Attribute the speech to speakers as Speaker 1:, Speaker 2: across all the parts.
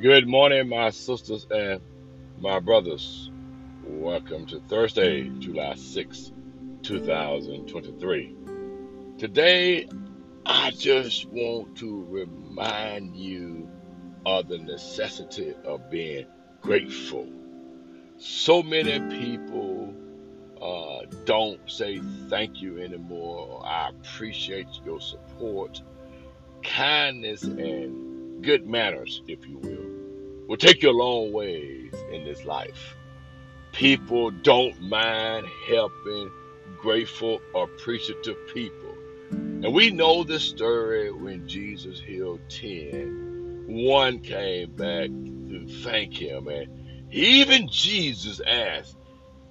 Speaker 1: Good morning, my sisters and my brothers. Welcome to Thursday, July sixth, 2023. Today, I just want to remind you of the necessity of being grateful. So many people uh, don't say thank you anymore. I appreciate your support, kindness, and good manners, if you will, will take you a long ways in this life. People don't mind helping grateful, appreciative people. And we know the story when Jesus healed 10. One came back to thank him. And even Jesus asked,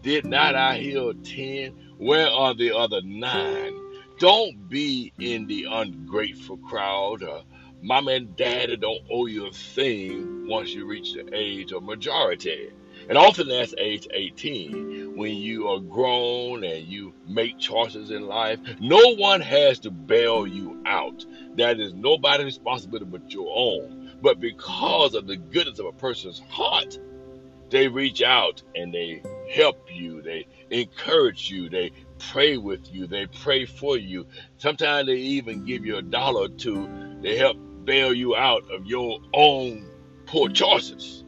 Speaker 1: Did not I heal 10? Where are the other nine? Don't be in the ungrateful crowd. Uh, Mom and daddy don't owe you a thing once you reach the age of majority. And often that's age 18, when you are grown and you make choices in life. No one has to bail you out. That is nobody's responsibility but your own. But because of the goodness of a person's heart, they reach out and they help you, they encourage you, they pray with you, they pray for you. Sometimes they even give you a dollar or two to help bail you out of your own poor choices.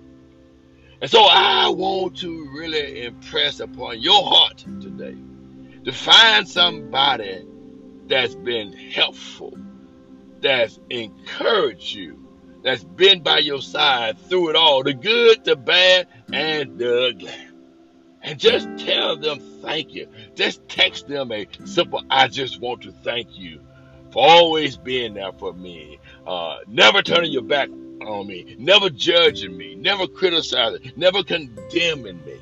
Speaker 1: And so I want to really impress upon your heart today to find somebody that's been helpful, that's encouraged you, that's been by your side through it all the good, the bad, and the ugly. And just tell them thank you. Just text them a simple, I just want to thank you for always being there for me. Uh, never turning your back on me, never judging me, never criticizing, never condemning me.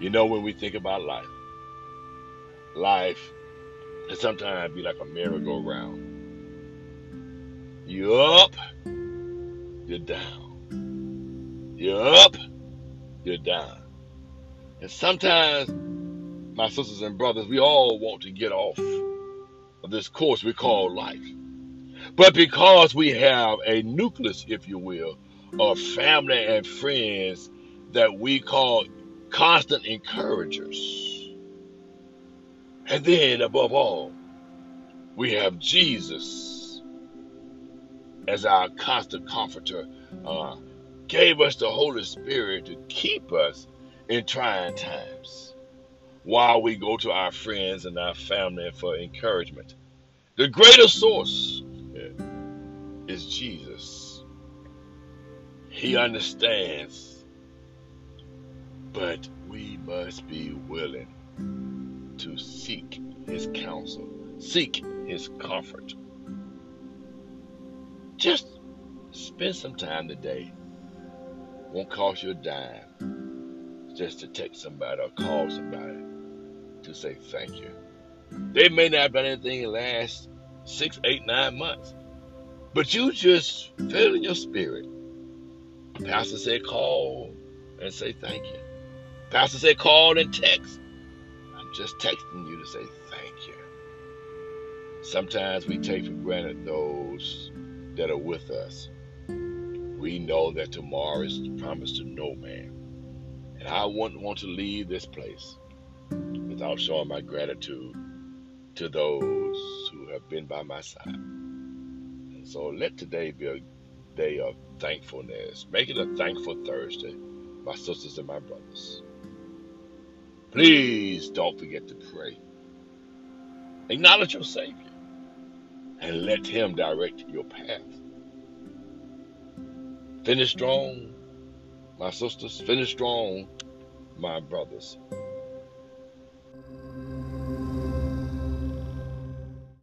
Speaker 1: You know, when we think about life, life can sometimes be like a merry-go-round. You're up, you're down. You're up, you're down. And sometimes, my sisters and brothers, we all want to get off of this course we call life. But because we have a nucleus, if you will, of family and friends that we call constant encouragers. And then, above all, we have Jesus as our constant comforter, uh, gave us the Holy Spirit to keep us in trying times while we go to our friends and our family for encouragement. The greatest source is Jesus. He understands, but we must be willing to seek his counsel, seek his comfort. Just spend some time today. Won't cost you a dime just to text somebody or call somebody to say thank you. They may not have done anything in the last six, eight, nine months. But you just feel in your spirit. Pastor said call and say thank you. Pastor said call and text. I'm just texting you to say thank you. Sometimes we take for granted those that are with us. We know that tomorrow is promised to no man. And I wouldn't want to leave this place without showing my gratitude to those who have been by my side. And so let today be a day of thankfulness. Make it a thankful Thursday, my sisters and my brothers. Please don't forget to pray. Acknowledge your Savior and let Him direct your path. Finish strong, my sisters. Finish strong, my brothers.